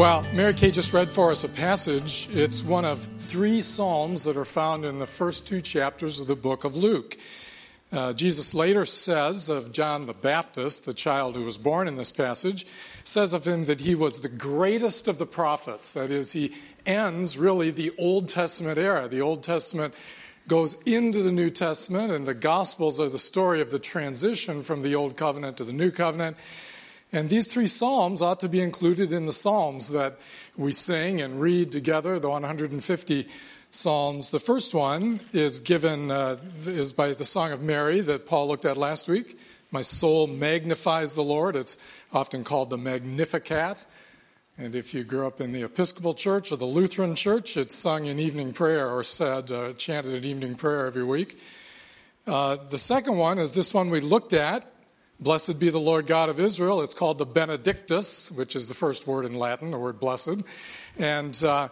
Well, Mary Kay just read for us a passage. It's one of three Psalms that are found in the first two chapters of the book of Luke. Uh, Jesus later says of John the Baptist, the child who was born in this passage, says of him that he was the greatest of the prophets. That is, he ends really the Old Testament era. The Old Testament goes into the New Testament, and the Gospels are the story of the transition from the Old Covenant to the New Covenant. And these three Psalms ought to be included in the Psalms that we sing and read together, the 150 Psalms. The first one is given, uh, is by the Song of Mary that Paul looked at last week. My soul magnifies the Lord. It's often called the Magnificat. And if you grew up in the Episcopal Church or the Lutheran Church, it's sung in evening prayer or said, uh, chanted in evening prayer every week. Uh, the second one is this one we looked at Blessed be the Lord God of Israel. It's called the Benedictus, which is the first word in Latin, the word blessed. And uh,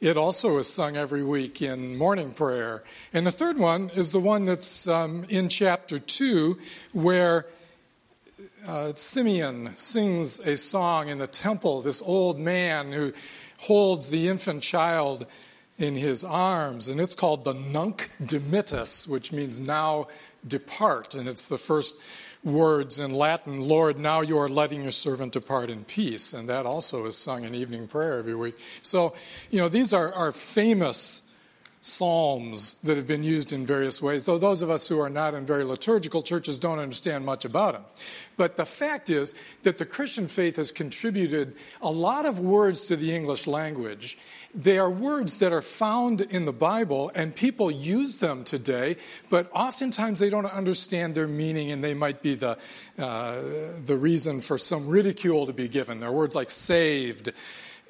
it also is sung every week in morning prayer. And the third one is the one that's um, in chapter 2, where uh, Simeon sings a song in the temple, this old man who holds the infant child in his arms. And it's called the Nunc Dimittis, which means now depart. And it's the first words in Latin, Lord, now you are letting your servant depart in peace. And that also is sung in evening prayer every week. So, you know, these are, are famous psalms that have been used in various ways, though those of us who are not in very liturgical churches don't understand much about them. But the fact is that the Christian faith has contributed a lot of words to the English language. They are words that are found in the Bible, and people use them today, but oftentimes they don't understand their meaning, and they might be the, uh, the reason for some ridicule to be given. There are words like saved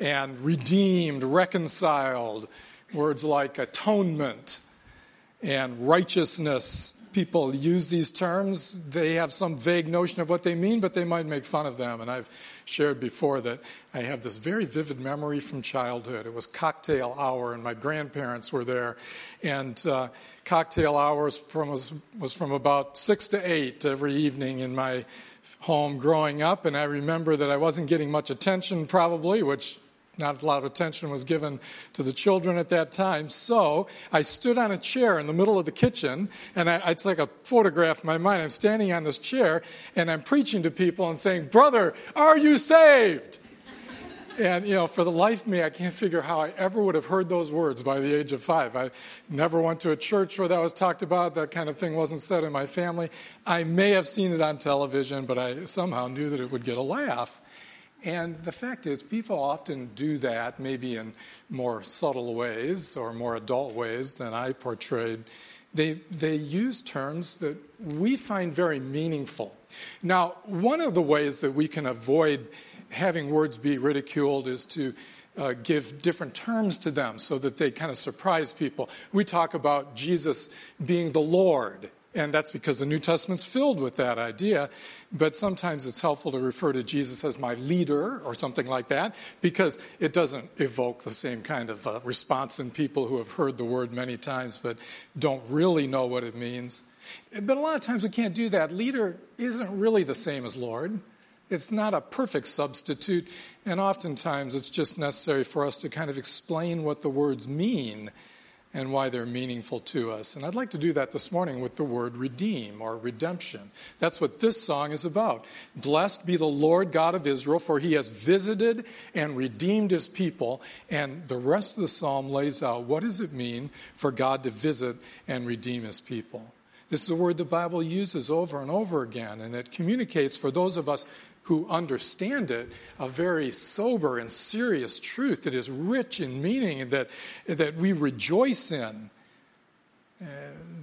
and redeemed, reconciled, words like atonement and righteousness people use these terms, they have some vague notion of what they mean, but they might make fun of them. And I've shared before that I have this very vivid memory from childhood. It was cocktail hour, and my grandparents were there. And uh, cocktail hours from, was, was from about six to eight every evening in my home growing up. And I remember that I wasn't getting much attention, probably, which not a lot of attention was given to the children at that time. So I stood on a chair in the middle of the kitchen, and I, it's like a photograph in my mind. I'm standing on this chair, and I'm preaching to people and saying, Brother, are you saved? And, you know, for the life of me, I can't figure how I ever would have heard those words by the age of five. I never went to a church where that was talked about. That kind of thing wasn't said in my family. I may have seen it on television, but I somehow knew that it would get a laugh. And the fact is, people often do that, maybe in more subtle ways or more adult ways than I portrayed. They, they use terms that we find very meaningful. Now, one of the ways that we can avoid having words be ridiculed is to uh, give different terms to them so that they kind of surprise people. We talk about Jesus being the Lord and that's because the New Testament's filled with that idea. But sometimes it's helpful to refer to Jesus as my leader or something like that because it doesn't evoke the same kind of uh, response in people who have heard the word many times but don't really know what it means. But a lot of times we can't do that. Leader isn't really the same as Lord. It's not a perfect substitute, and oftentimes it's just necessary for us to kind of explain what the words mean and why they're meaningful to us. And I'd like to do that this morning with the word redeem or redemption. That's what this song is about. Blessed be the Lord God of Israel, for he has visited and redeemed his people. And the rest of the psalm lays out what does it mean for God to visit and redeem his people. This is a word the Bible uses over and over again, and it communicates for those of us who understand it a very sober and serious truth that is rich in meaning that, that we rejoice in. Uh,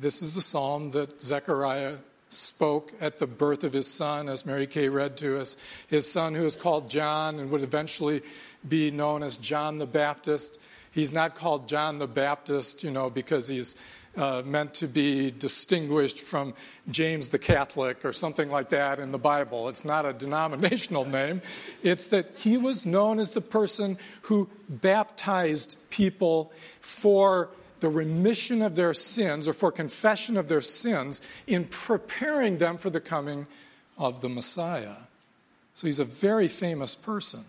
this is the psalm that Zechariah spoke at the birth of his son, as Mary Kay read to us. His son, who is called John and would eventually be known as John the Baptist. He's not called John the Baptist, you know, because he's uh, meant to be distinguished from James the Catholic or something like that in the Bible. It's not a denominational name. It's that he was known as the person who baptized people for the remission of their sins or for confession of their sins in preparing them for the coming of the Messiah. So he's a very famous person.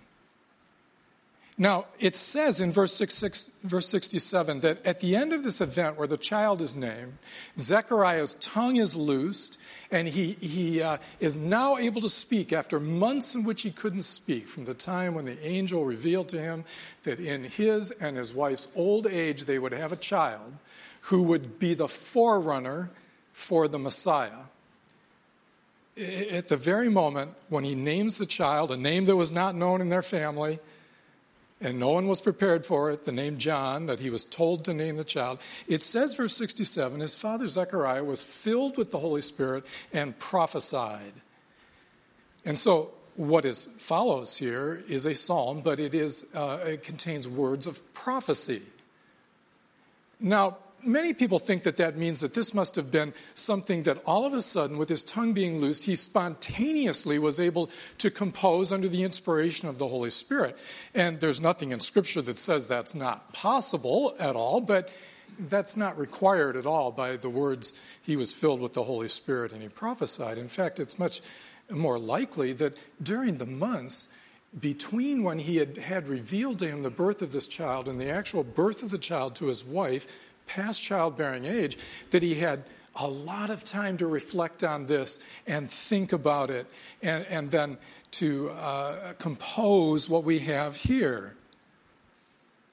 Now, it says in verse, six, six, verse 67 that at the end of this event where the child is named, Zechariah's tongue is loosed, and he, he uh, is now able to speak after months in which he couldn't speak, from the time when the angel revealed to him that in his and his wife's old age they would have a child who would be the forerunner for the Messiah. At the very moment when he names the child, a name that was not known in their family, and no one was prepared for it, the name John, that he was told to name the child. It says, verse 67, his father Zechariah was filled with the Holy Spirit and prophesied. And so, what is follows here is a psalm, but it is uh, it contains words of prophecy. Now, many people think that that means that this must have been something that all of a sudden, with his tongue being loosed, he spontaneously was able to compose under the inspiration of the Holy Spirit. And there's nothing in Scripture that says that's not possible at all, but that's not required at all by the words he was filled with the Holy Spirit and he prophesied. In fact, it's much more likely that during the months, between when he had, had revealed to him the birth of this child and the actual birth of the child to his wife, past childbearing age, that he had a lot of time to reflect on this and think about it and, and then to uh, compose what we have here.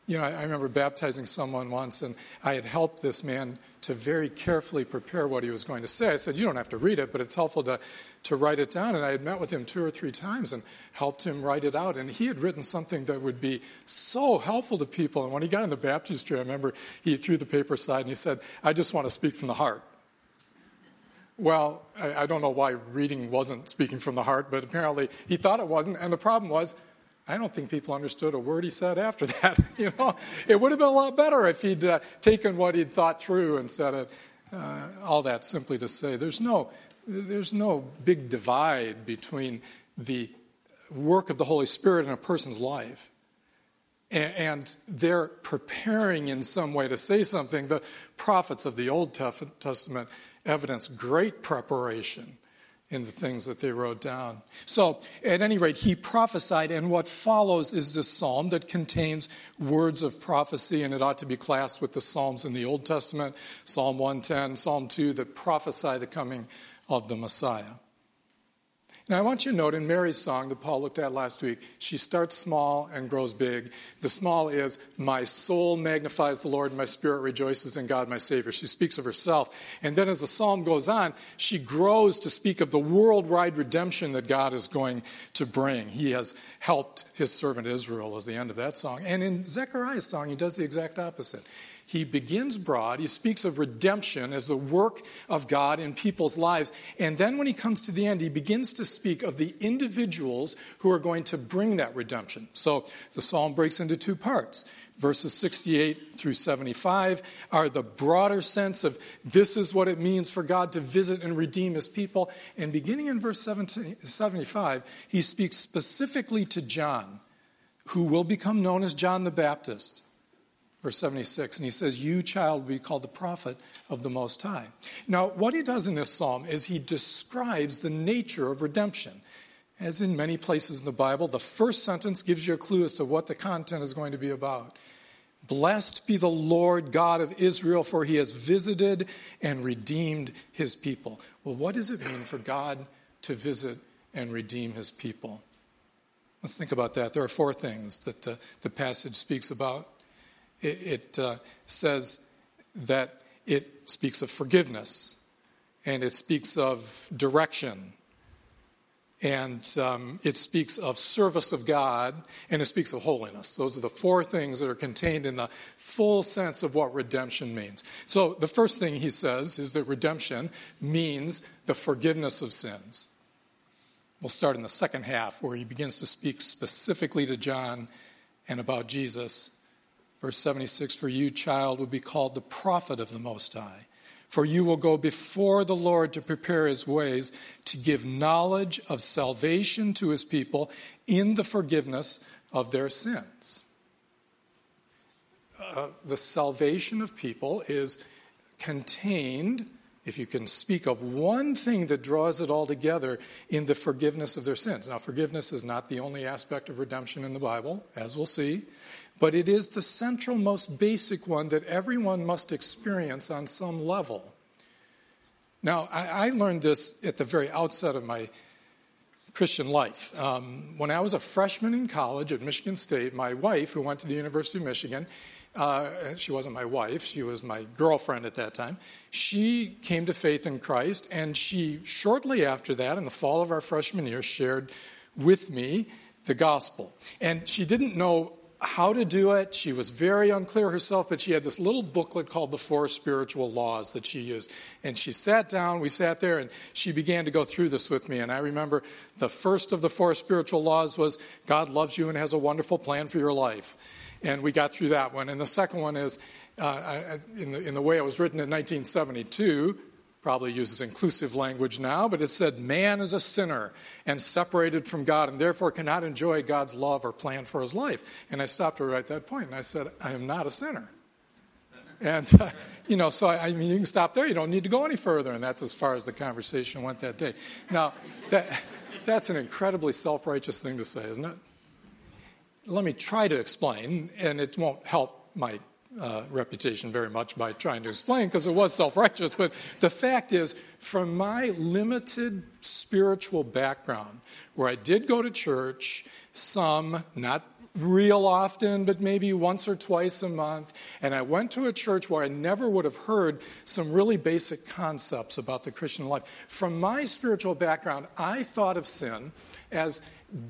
You know, I, I remember baptizing someone once, and I had helped this man to very carefully prepare what he was going to say. I said, You don't have to read it, but it's helpful to to write it down. And I had met with him two or three times and helped him write it out. And he had written something that would be so helpful to people. And when he got in the baptistry, I remember he threw the paper aside and he said, I just want to speak from the heart. Well, I, I don't know why reading wasn't speaking from the heart, but apparently he thought it wasn't. And the problem was, I don't think people understood a word he said after that. you know, it would have been a lot better if he'd uh, taken what he'd thought through and said it. Uh, all that simply to say, there's no there's no big divide between the work of the Holy Spirit in a person's life and they're preparing in some way to say something. The prophets of the Old Testament evidence great preparation in the things that they wrote down. So, at any rate, he prophesied, and what follows is this psalm that contains words of prophecy, and it ought to be classed with the psalms in the Old Testament Psalm 110, Psalm 2, that prophesy the coming of the Messiah. Now, I want you to note in Mary's song that Paul looked at last week, she starts small and grows big. The small is, My soul magnifies the Lord, my spirit rejoices in God, my Savior. She speaks of herself. And then as the psalm goes on, she grows to speak of the worldwide redemption that God is going to bring. He has helped his servant Israel, as the end of that song. And in Zechariah's song, he does the exact opposite. He begins broad. He speaks of redemption as the work of God in people's lives. And then when he comes to the end, he begins to speak of the individuals who are going to bring that redemption. So the psalm breaks into two parts. Verses 68 through 75 are the broader sense of this is what it means for God to visit and redeem his people. And beginning in verse 75, he speaks specifically to John, who will become known as John the Baptist verse 76, and he says, You, child, will be called the prophet of the Most High. Now, what he does in this psalm is he describes the nature of redemption. As in many places in the Bible, the first sentence gives you a clue as to what the content is going to be about. Blessed be the Lord God of Israel, for he has visited and redeemed his people. Well, what does it mean for God to visit and redeem his people? Let's think about that. There are four things that the, the passage speaks about it, it uh, says that it speaks of forgiveness and it speaks of direction and um, it speaks of service of God and it speaks of holiness. Those are the four things that are contained in the full sense of what redemption means. So, the first thing he says is that redemption means the forgiveness of sins. We'll start in the second half where he begins to speak specifically to John and about Jesus Verse 76 For you, child, will be called the prophet of the Most High. For you will go before the Lord to prepare his ways, to give knowledge of salvation to his people in the forgiveness of their sins. Uh, the salvation of people is contained if you can speak of one thing that draws it all together in the forgiveness of their sins. Now, forgiveness is not the only aspect of redemption in the Bible, as we'll see, but it is the central, most basic one that everyone must experience on some level. Now, I, I learned this at the very outset of my Christian life. Um, when I was a freshman in college at Michigan State, my wife, who went to the University of Michigan, uh, she wasn't my wife, she was my girlfriend at that time. She came to faith in Christ, and she, shortly after that, in the fall of our freshman year, shared with me the gospel. And she didn't know how to do it. She was very unclear herself, but she had this little booklet called The Four Spiritual Laws that she used. And she sat down, we sat there, and she began to go through this with me. And I remember the first of the four spiritual laws was God loves you and has a wonderful plan for your life. And we got through that one. And the second one is, uh, in, the, in the way it was written in 1972, probably uses inclusive language now, but it said, Man is a sinner and separated from God and therefore cannot enjoy God's love or plan for his life. And I stopped right at that point and I said, I am not a sinner. And, uh, you know, so I, I, mean, you can stop there. You don't need to go any further. And that's as far as the conversation went that day. Now, that, that's an incredibly self righteous thing to say, isn't it? Let me try to explain, and it won't help my uh, reputation very much by trying to explain because it was self righteous. But the fact is, from my limited spiritual background, where I did go to church, some, not real often, but maybe once or twice a month, and I went to a church where I never would have heard some really basic concepts about the Christian life. From my spiritual background, I thought of sin as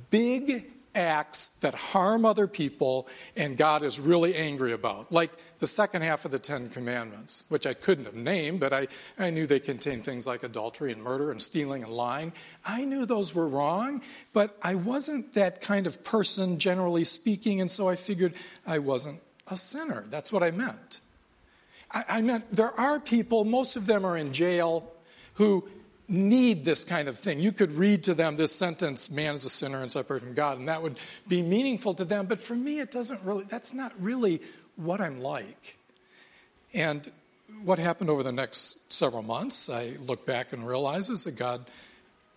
big acts that harm other people and God is really angry about, like the second half of the Ten Commandments, which I couldn't have named, but I, I knew they contained things like adultery and murder and stealing and lying. I knew those were wrong, but I wasn't that kind of person, generally speaking, and so I figured I wasn't a sinner. That's what I meant. I, I meant there are people, most of them are in jail, who need this kind of thing. You could read to them this sentence, man is a sinner and separated from God, and that would be meaningful to them. But for me, it doesn't really, that's not really what I'm like. And what happened over the next several months, I look back and realize is that God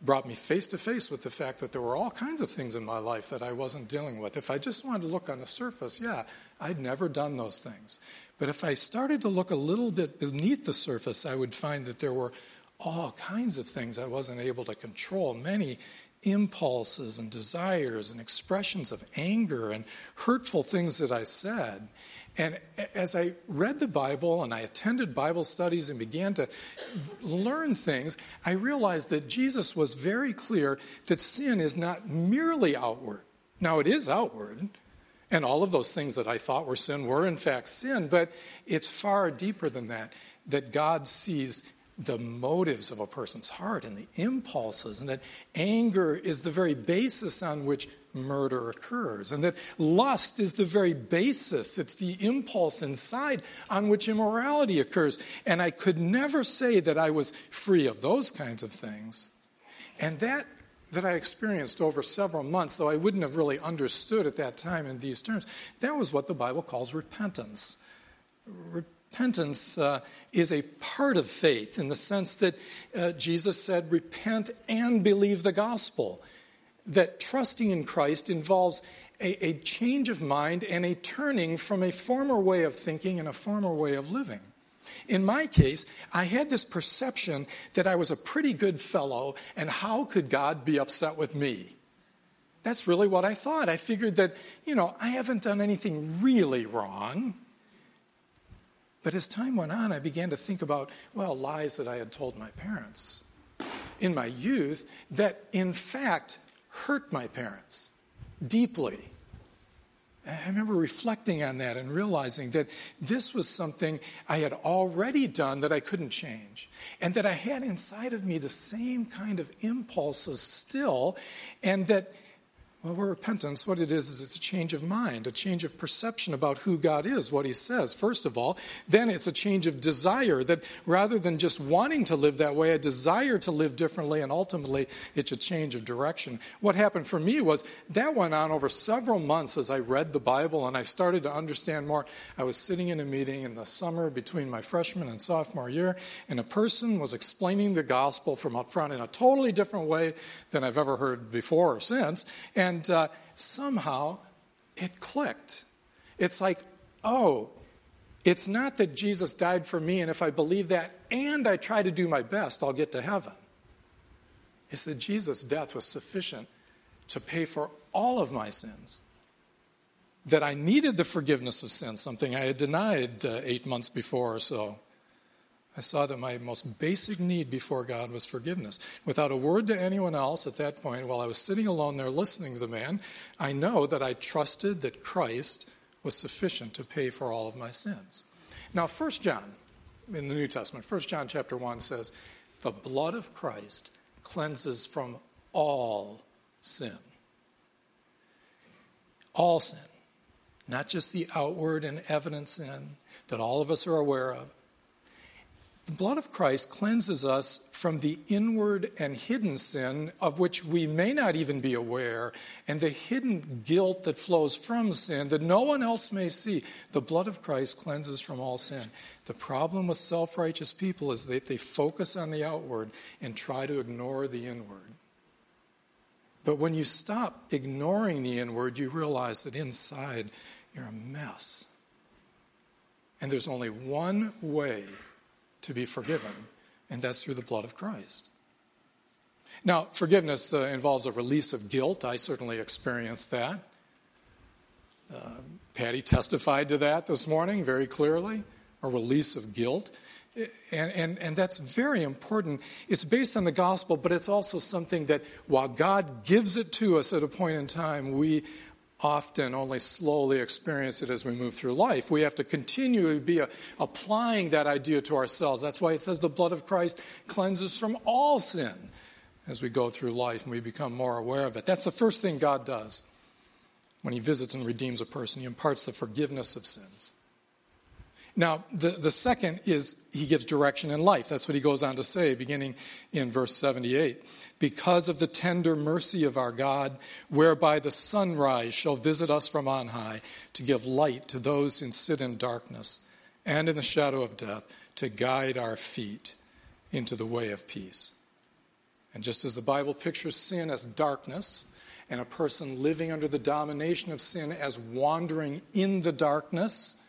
brought me face to face with the fact that there were all kinds of things in my life that I wasn't dealing with. If I just wanted to look on the surface, yeah, I'd never done those things. But if I started to look a little bit beneath the surface, I would find that there were all kinds of things I wasn't able to control, many impulses and desires and expressions of anger and hurtful things that I said. And as I read the Bible and I attended Bible studies and began to learn things, I realized that Jesus was very clear that sin is not merely outward. Now, it is outward, and all of those things that I thought were sin were, in fact, sin, but it's far deeper than that. That God sees the motives of a person's heart and the impulses, and that anger is the very basis on which murder occurs, and that lust is the very basis, it's the impulse inside on which immorality occurs. And I could never say that I was free of those kinds of things. And that that I experienced over several months, though I wouldn't have really understood at that time in these terms, that was what the Bible calls repentance. Uh, is a part of faith in the sense that uh, Jesus said, Repent and believe the gospel. That trusting in Christ involves a, a change of mind and a turning from a former way of thinking and a former way of living. In my case, I had this perception that I was a pretty good fellow, and how could God be upset with me? That's really what I thought. I figured that, you know, I haven't done anything really wrong. But as time went on, I began to think about, well, lies that I had told my parents in my youth that in fact hurt my parents deeply. I remember reflecting on that and realizing that this was something I had already done that I couldn't change, and that I had inside of me the same kind of impulses still, and that Well, repentance, what it is, is it's a change of mind, a change of perception about who God is, what He says, first of all. Then it's a change of desire, that rather than just wanting to live that way, a desire to live differently, and ultimately it's a change of direction. What happened for me was that went on over several months as I read the Bible and I started to understand more. I was sitting in a meeting in the summer between my freshman and sophomore year, and a person was explaining the gospel from up front in a totally different way than I've ever heard before or since. And and uh, somehow it clicked. It's like, oh, it's not that Jesus died for me, and if I believe that and I try to do my best, I'll get to heaven. It's that Jesus' death was sufficient to pay for all of my sins. That I needed the forgiveness of sin, something I had denied uh, eight months before or so. I saw that my most basic need before God was forgiveness. Without a word to anyone else at that point, while I was sitting alone there listening to the man, I know that I trusted that Christ was sufficient to pay for all of my sins. Now, 1 John in the New Testament, 1 John chapter 1 says, The blood of Christ cleanses from all sin. All sin. Not just the outward and evident sin that all of us are aware of, the blood of Christ cleanses us from the inward and hidden sin of which we may not even be aware, and the hidden guilt that flows from sin that no one else may see. The blood of Christ cleanses from all sin. The problem with self righteous people is that they focus on the outward and try to ignore the inward. But when you stop ignoring the inward, you realize that inside you're a mess. And there's only one way to be forgiven, and that's through the blood of Christ. Now, forgiveness uh, involves a release of guilt. I certainly experienced that. Uh, Patty testified to that this morning very clearly a release of guilt. And, and, and that's very important. It's based on the gospel, but it's also something that while God gives it to us at a point in time, we often only slowly experience it as we move through life. We have to continually be a, applying that idea to ourselves. That's why it says the blood of Christ cleanses from all sin as we go through life and we become more aware of it. That's the first thing God does when He visits and redeems a person. He imparts the forgiveness of sins. Now, the, the second is he gives direction in life. That's what he goes on to say, beginning in verse 78. Because of the tender mercy of our God, whereby the sunrise shall visit us from on high, to give light to those who sit in darkness and in the shadow of death, to guide our feet into the way of peace. And just as the Bible pictures sin as darkness, and a person living under the domination of sin as wandering in the darkness,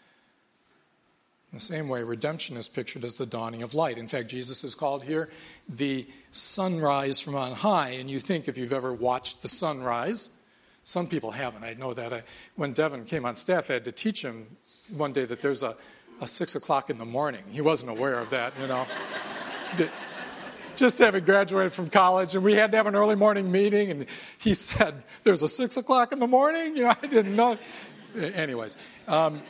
in the same way, redemption is pictured as the dawning of light. In fact, Jesus is called here the sunrise from on high. And you think if you've ever watched the sunrise, some people haven't. I know that. I, when Devin came on staff, I had to teach him one day that there's a, a six o'clock in the morning. He wasn't aware of that, you know. just having graduated from college, and we had to have an early morning meeting, and he said, There's a six o'clock in the morning? You know, I didn't know. Anyways. Um,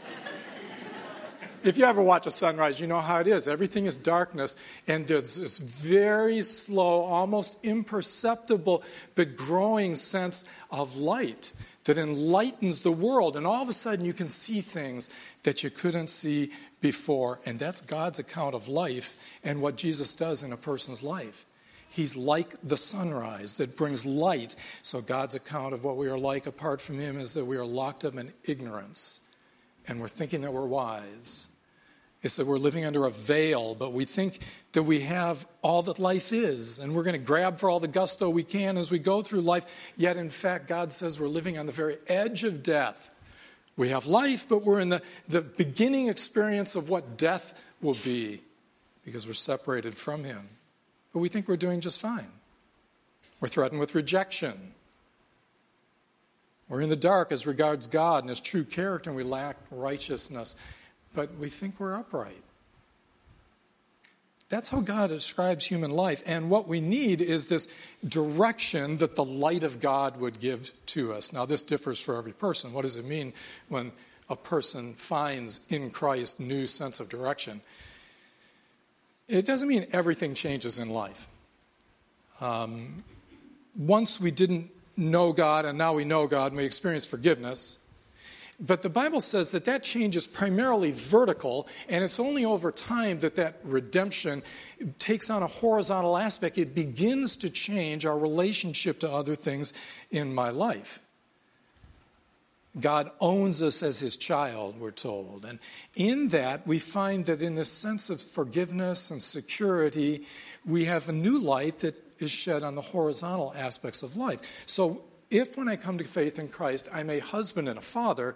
if you ever watch a sunrise, you know how it is. Everything is darkness, and there's this very slow, almost imperceptible, but growing sense of light that enlightens the world. And all of a sudden, you can see things that you couldn't see before. And that's God's account of life and what Jesus does in a person's life. He's like the sunrise that brings light. So, God's account of what we are like apart from Him is that we are locked up in ignorance and we're thinking that we're wise. It's that we're living under a veil, but we think that we have all that life is, and we're going to grab for all the gusto we can as we go through life. Yet, in fact, God says we're living on the very edge of death. We have life, but we're in the, the beginning experience of what death will be because we're separated from Him. But we think we're doing just fine. We're threatened with rejection. We're in the dark as regards God and His true character, and we lack righteousness but we think we're upright. That's how God describes human life. And what we need is this direction that the light of God would give to us. Now, this differs for every person. What does it mean when a person finds in Christ new sense of direction? It doesn't mean everything changes in life. Um, once we didn't know God and now we know God and we experience forgiveness. But the Bible says that that change is primarily vertical, and it's only over time that that redemption takes on a horizontal aspect. It begins to change our relationship to other things in my life. God owns us as his child, we're told. And in that, we find that in this sense of forgiveness and security, we have a new light that is shed on the horizontal aspects of life. So if when I come to faith in Christ, I'm a husband and a father,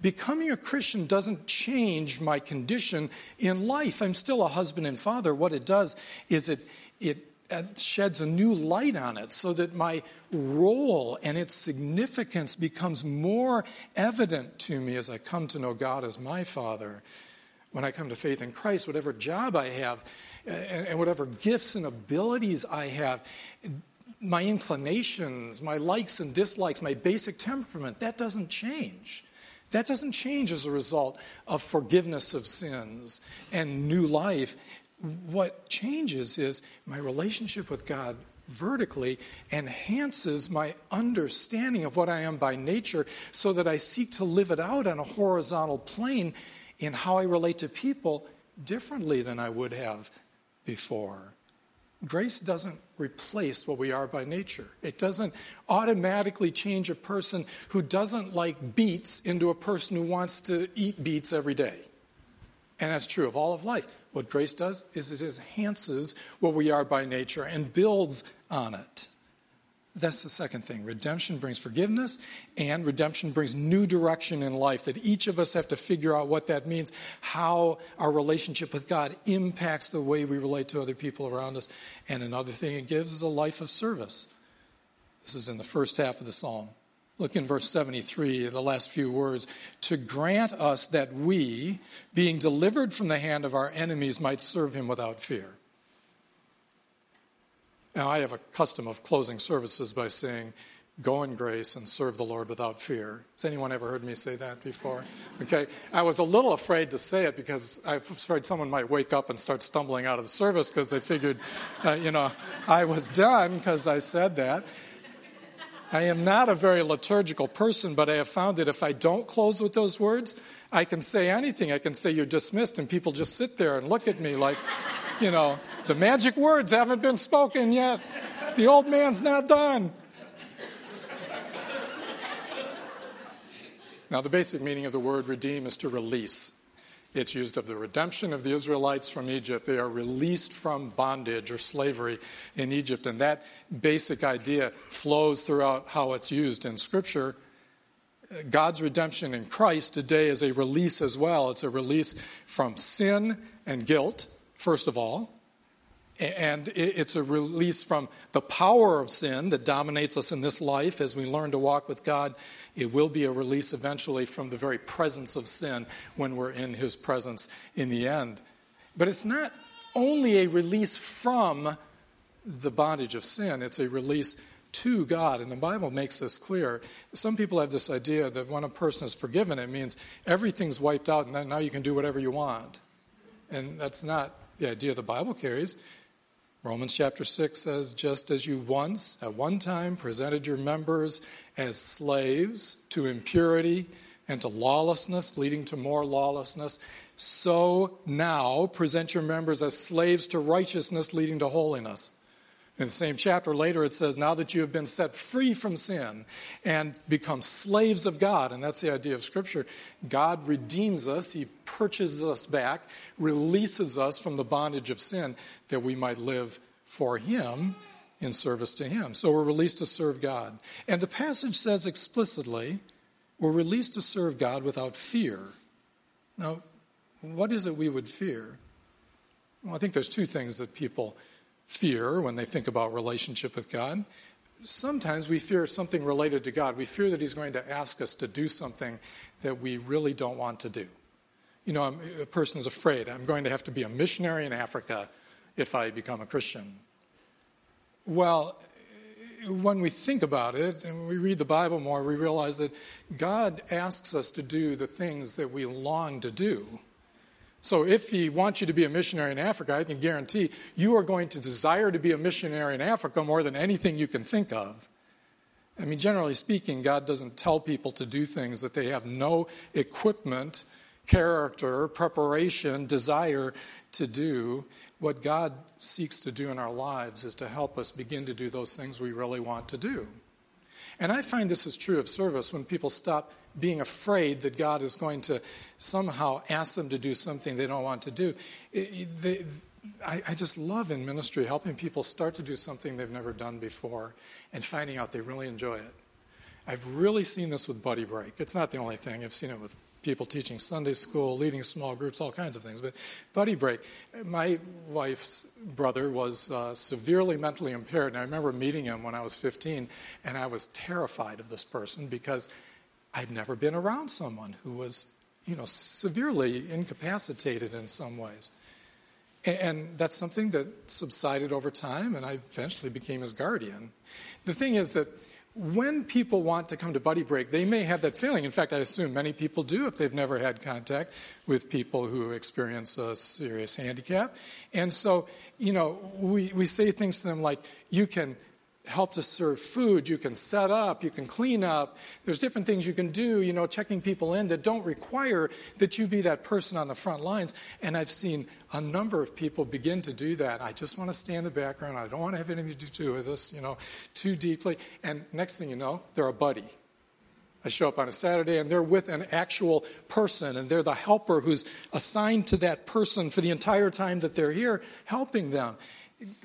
becoming a Christian doesn't change my condition in life. I'm still a husband and father. What it does is it, it uh, sheds a new light on it so that my role and its significance becomes more evident to me as I come to know God as my father. When I come to faith in Christ, whatever job I have uh, and whatever gifts and abilities I have, my inclinations, my likes and dislikes, my basic temperament, that doesn't change. That doesn't change as a result of forgiveness of sins and new life. What changes is my relationship with God vertically enhances my understanding of what I am by nature so that I seek to live it out on a horizontal plane in how I relate to people differently than I would have before. Grace doesn't replace what we are by nature. It doesn't automatically change a person who doesn't like beets into a person who wants to eat beets every day. And that's true of all of life. What grace does is it enhances what we are by nature and builds on it. That's the second thing. Redemption brings forgiveness, and redemption brings new direction in life that each of us have to figure out what that means, how our relationship with God impacts the way we relate to other people around us. And another thing it gives is a life of service. This is in the first half of the psalm. Look in verse 73, the last few words. To grant us that we, being delivered from the hand of our enemies, might serve him without fear. Now, I have a custom of closing services by saying, Go in grace and serve the Lord without fear. Has anyone ever heard me say that before? Okay. I was a little afraid to say it because I was afraid someone might wake up and start stumbling out of the service because they figured, uh, you know, I was done because I said that. I am not a very liturgical person, but I have found that if I don't close with those words, I can say anything. I can say you're dismissed, and people just sit there and look at me like, you know, the magic words haven't been spoken yet. The old man's not done. Now, the basic meaning of the word redeem is to release. It's used of the redemption of the Israelites from Egypt. They are released from bondage or slavery in Egypt. And that basic idea flows throughout how it's used in Scripture. God's redemption in Christ today is a release as well. It's a release from sin and guilt, first of all. And it's a release from the power of sin that dominates us in this life as we learn to walk with God. It will be a release eventually from the very presence of sin when we're in His presence in the end. But it's not only a release from the bondage of sin, it's a release to God. And the Bible makes this clear. Some people have this idea that when a person is forgiven, it means everything's wiped out and now you can do whatever you want. And that's not the idea the Bible carries. Romans chapter 6 says, just as you once, at one time, presented your members as slaves to impurity and to lawlessness, leading to more lawlessness, so now present your members as slaves to righteousness, leading to holiness. In the same chapter later, it says, Now that you have been set free from sin and become slaves of God, and that's the idea of Scripture, God redeems us, He purchases us back, releases us from the bondage of sin that we might live for Him in service to Him. So we're released to serve God. And the passage says explicitly, we're released to serve God without fear. Now, what is it we would fear? Well, I think there's two things that people fear when they think about relationship with God. Sometimes we fear something related to God. We fear that He's going to ask us to do something that we really don't want to do. You know, a person is afraid, I'm going to have to be a missionary in Africa if I become a Christian. Well, when we think about it and we read the Bible more, we realize that God asks us to do the things that we long to do. So if he wants you to be a missionary in Africa, I can guarantee you are going to desire to be a missionary in Africa more than anything you can think of. I mean, generally speaking, God doesn't tell people to do things that they have no equipment, character, preparation, desire to do. What God seeks to do in our lives is to help us begin to do those things we really want to do. And I find this is true of service when people stop being afraid that God is going to somehow ask them to do something they don't want to do. It, they, I, I just love in ministry helping people start to do something they've never done before and finding out they really enjoy it. I've really seen this with Buddy Break. It's not the only thing. I've seen it with people teaching Sunday school, leading small groups, all kinds of things. But Buddy Break, my wife's brother was uh, severely mentally impaired, and I remember meeting him when I was 15, and I was terrified of this person because I'd never been around someone who was, you know, severely incapacitated in some ways. And that's something that subsided over time, and I eventually became his guardian. The thing is that when people want to come to Buddy Break, they may have that feeling. In fact, I assume many people do if they've never had contact with people who experience a serious handicap. And so, you know, we, we say things to them like, you can help to serve food, you can set up, you can clean up. There's different things you can do, you know, checking people in that don't require that you be that person on the front lines. And I've seen a number of people begin to do that. I just want to stay in the background. I don't want to have anything to do with this, you know, too deeply. And next thing you know, they're a buddy. I show up on a Saturday and they're with an actual person and they're the helper who's assigned to that person for the entire time that they're here, helping them.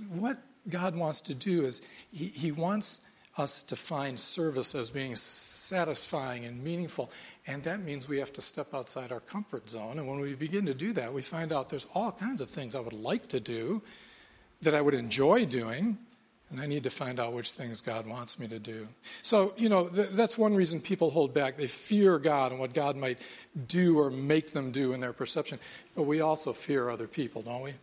What God wants to do is He, he wants us to find service as being satisfying and meaningful. And that means we have to step outside our comfort zone. And when we begin to do that, we find out there's all kinds of things I would like to do that I would enjoy doing. And I need to find out which things God wants me to do. So, you know, th- that's one reason people hold back. They fear God and what God might do or make them do in their perception. But we also fear other people, don't we?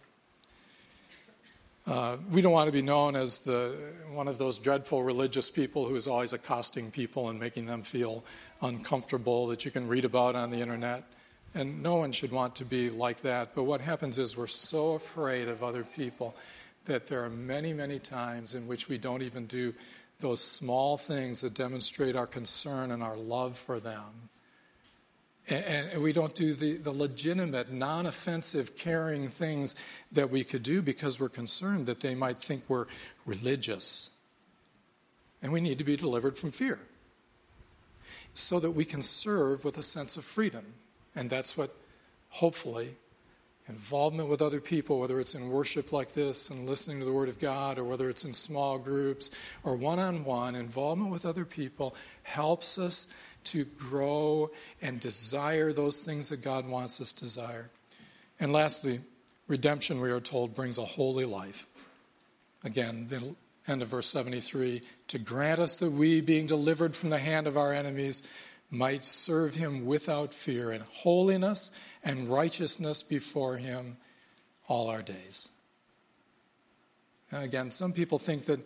Uh, we don't want to be known as the one of those dreadful religious people who is always accosting people and making them feel uncomfortable that you can read about on the internet. And no one should want to be like that. But what happens is we're so afraid of other people that there are many, many times in which we don't even do those small things that demonstrate our concern and our love for them. And, we don't do the, the legitimate, non offensive, caring things that we could do because we're concerned that they might think we're religious. And we need to be delivered from fear so that we can serve with a sense of freedom. And that's what, hopefully, involvement with other people, whether it's in worship like this and listening to the Word of God, or whether it's in small groups or one on one, involvement with other people helps us to grow and desire those things that God wants us to desire. And lastly, redemption, we are told, brings a holy life. Again, the end of verse 73 to grant us that we, being delivered from the hand of our enemies, might serve him without fear in holiness and righteousness before him all our days. And again, some people think that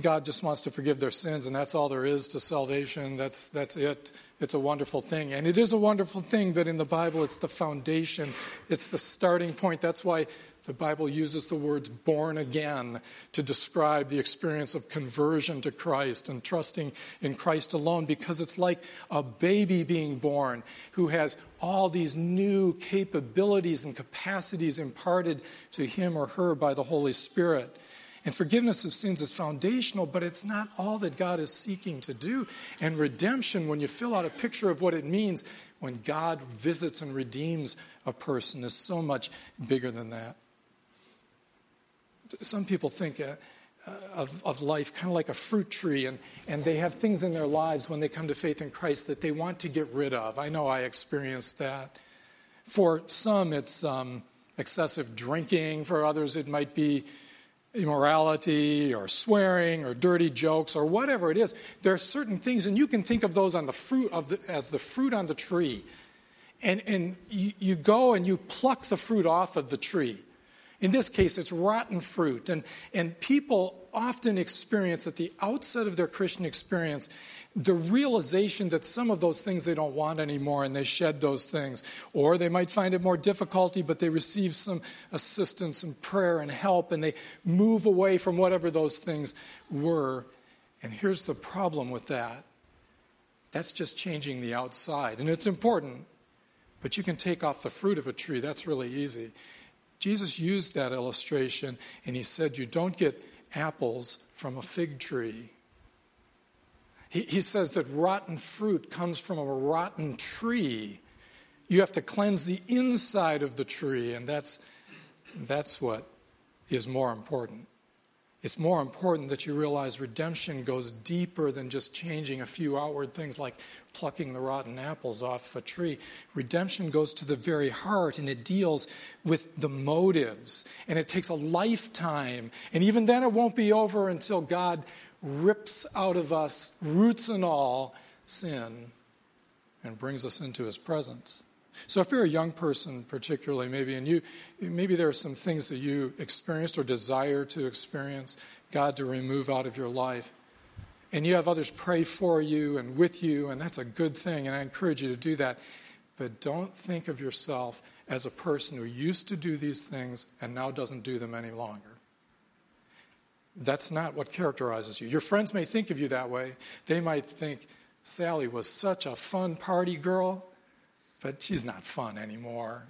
God just wants to forgive their sins, and that's all there is to salvation. That's, that's it. It's a wonderful thing. And it is a wonderful thing, but in the Bible, it's the foundation, it's the starting point. That's why the Bible uses the words born again to describe the experience of conversion to Christ and trusting in Christ alone, because it's like a baby being born who has all these new capabilities and capacities imparted to him or her by the Holy Spirit. And forgiveness of sins is foundational, but it's not all that God is seeking to do. And redemption, when you fill out a picture of what it means, when God visits and redeems a person, is so much bigger than that. Some people think uh, of, of life kind of like a fruit tree, and, and they have things in their lives when they come to faith in Christ that they want to get rid of. I know I experienced that. For some, it's um, excessive drinking, for others, it might be immorality or swearing or dirty jokes or whatever it is. There are certain things, and you can think of those on the fruit of the, as the fruit on the tree. And, and you, you go and you pluck the fruit off of the tree. In this case, it's rotten fruit. And, and people often experience at the outset of their Christian experience the realization that some of those things they don't want anymore and they shed those things. Or they might find it more difficulty, but they receive some assistance and prayer and help and they move away from whatever those things were. And here's the problem with that that's just changing the outside. And it's important, but you can take off the fruit of a tree. That's really easy. Jesus used that illustration and he said, You don't get apples from a fig tree. He, he says that rotten fruit comes from a rotten tree. You have to cleanse the inside of the tree, and that's, that's what is more important. It's more important that you realize redemption goes deeper than just changing a few outward things like plucking the rotten apples off a tree. Redemption goes to the very heart and it deals with the motives. And it takes a lifetime. And even then, it won't be over until God rips out of us, roots and all, sin and brings us into his presence. So if you're a young person particularly maybe and you maybe there are some things that you experienced or desire to experience God to remove out of your life and you have others pray for you and with you and that's a good thing and I encourage you to do that but don't think of yourself as a person who used to do these things and now doesn't do them any longer. That's not what characterizes you. Your friends may think of you that way. They might think Sally was such a fun party girl but she's not fun anymore.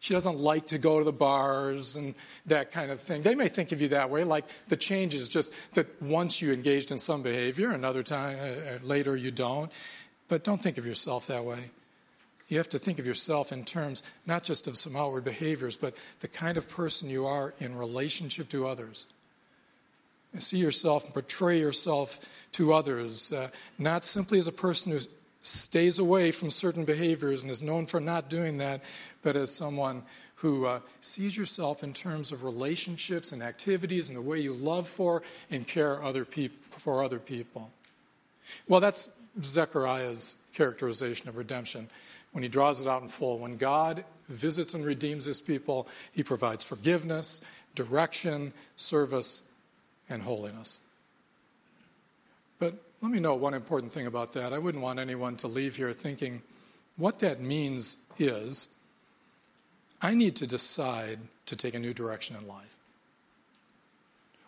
She doesn't like to go to the bars and that kind of thing. They may think of you that way, like the change is just that once you engaged in some behavior, another time uh, uh, later you don't. But don't think of yourself that way. You have to think of yourself in terms not just of some outward behaviors, but the kind of person you are in relationship to others. see yourself and portray yourself to others, uh, not simply as a person who's stays away from certain behaviors and is known for not doing that, but as someone who uh, sees yourself in terms of relationships and activities and the way you love for and care other peop- for other people. Well, that's Zechariah's characterization of redemption when he draws it out in full. When God visits and redeems his people, he provides forgiveness, direction, service, and holiness. But let me know one important thing about that. I wouldn't want anyone to leave here thinking what that means is I need to decide to take a new direction in life.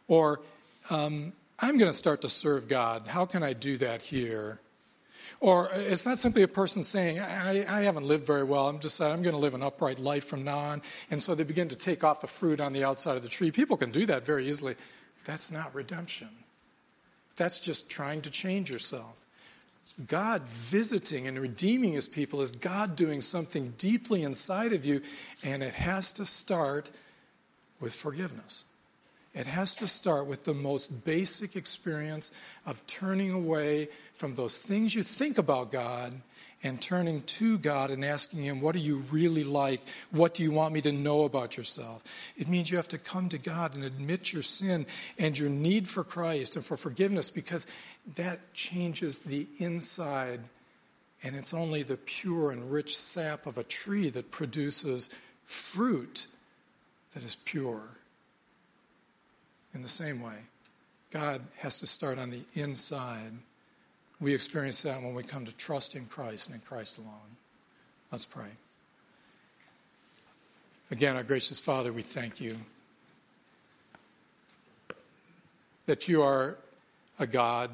Or um, I'm going to start to serve God. How can I do that here? Or it's not simply a person saying, I, I haven't lived very well. I'm just I'm going to live an upright life from now on. And so they begin to take off the fruit on the outside of the tree. People can do that very easily. That's not redemption. That's just trying to change yourself. God visiting and redeeming his people is God doing something deeply inside of you, and it has to start with forgiveness. It has to start with the most basic experience of turning away from those things you think about God and turning to God and asking Him, What are you really like? What do you want me to know about yourself? It means you have to come to God and admit your sin and your need for Christ and for forgiveness because that changes the inside. And it's only the pure and rich sap of a tree that produces fruit that is pure. In the same way, God has to start on the inside we experience that when we come to trust in Christ and in Christ alone. Let's pray. Again, our gracious Father, we thank you that you are a God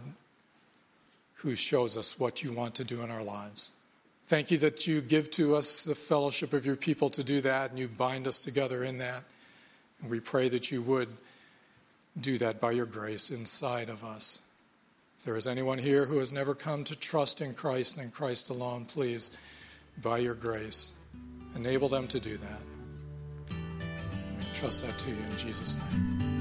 who shows us what you want to do in our lives. Thank you that you give to us the fellowship of your people to do that and you bind us together in that. And we pray that you would do that by your grace inside of us. There is anyone here who has never come to trust in Christ and in Christ alone, please, by your grace, enable them to do that. We trust that to you in Jesus' name.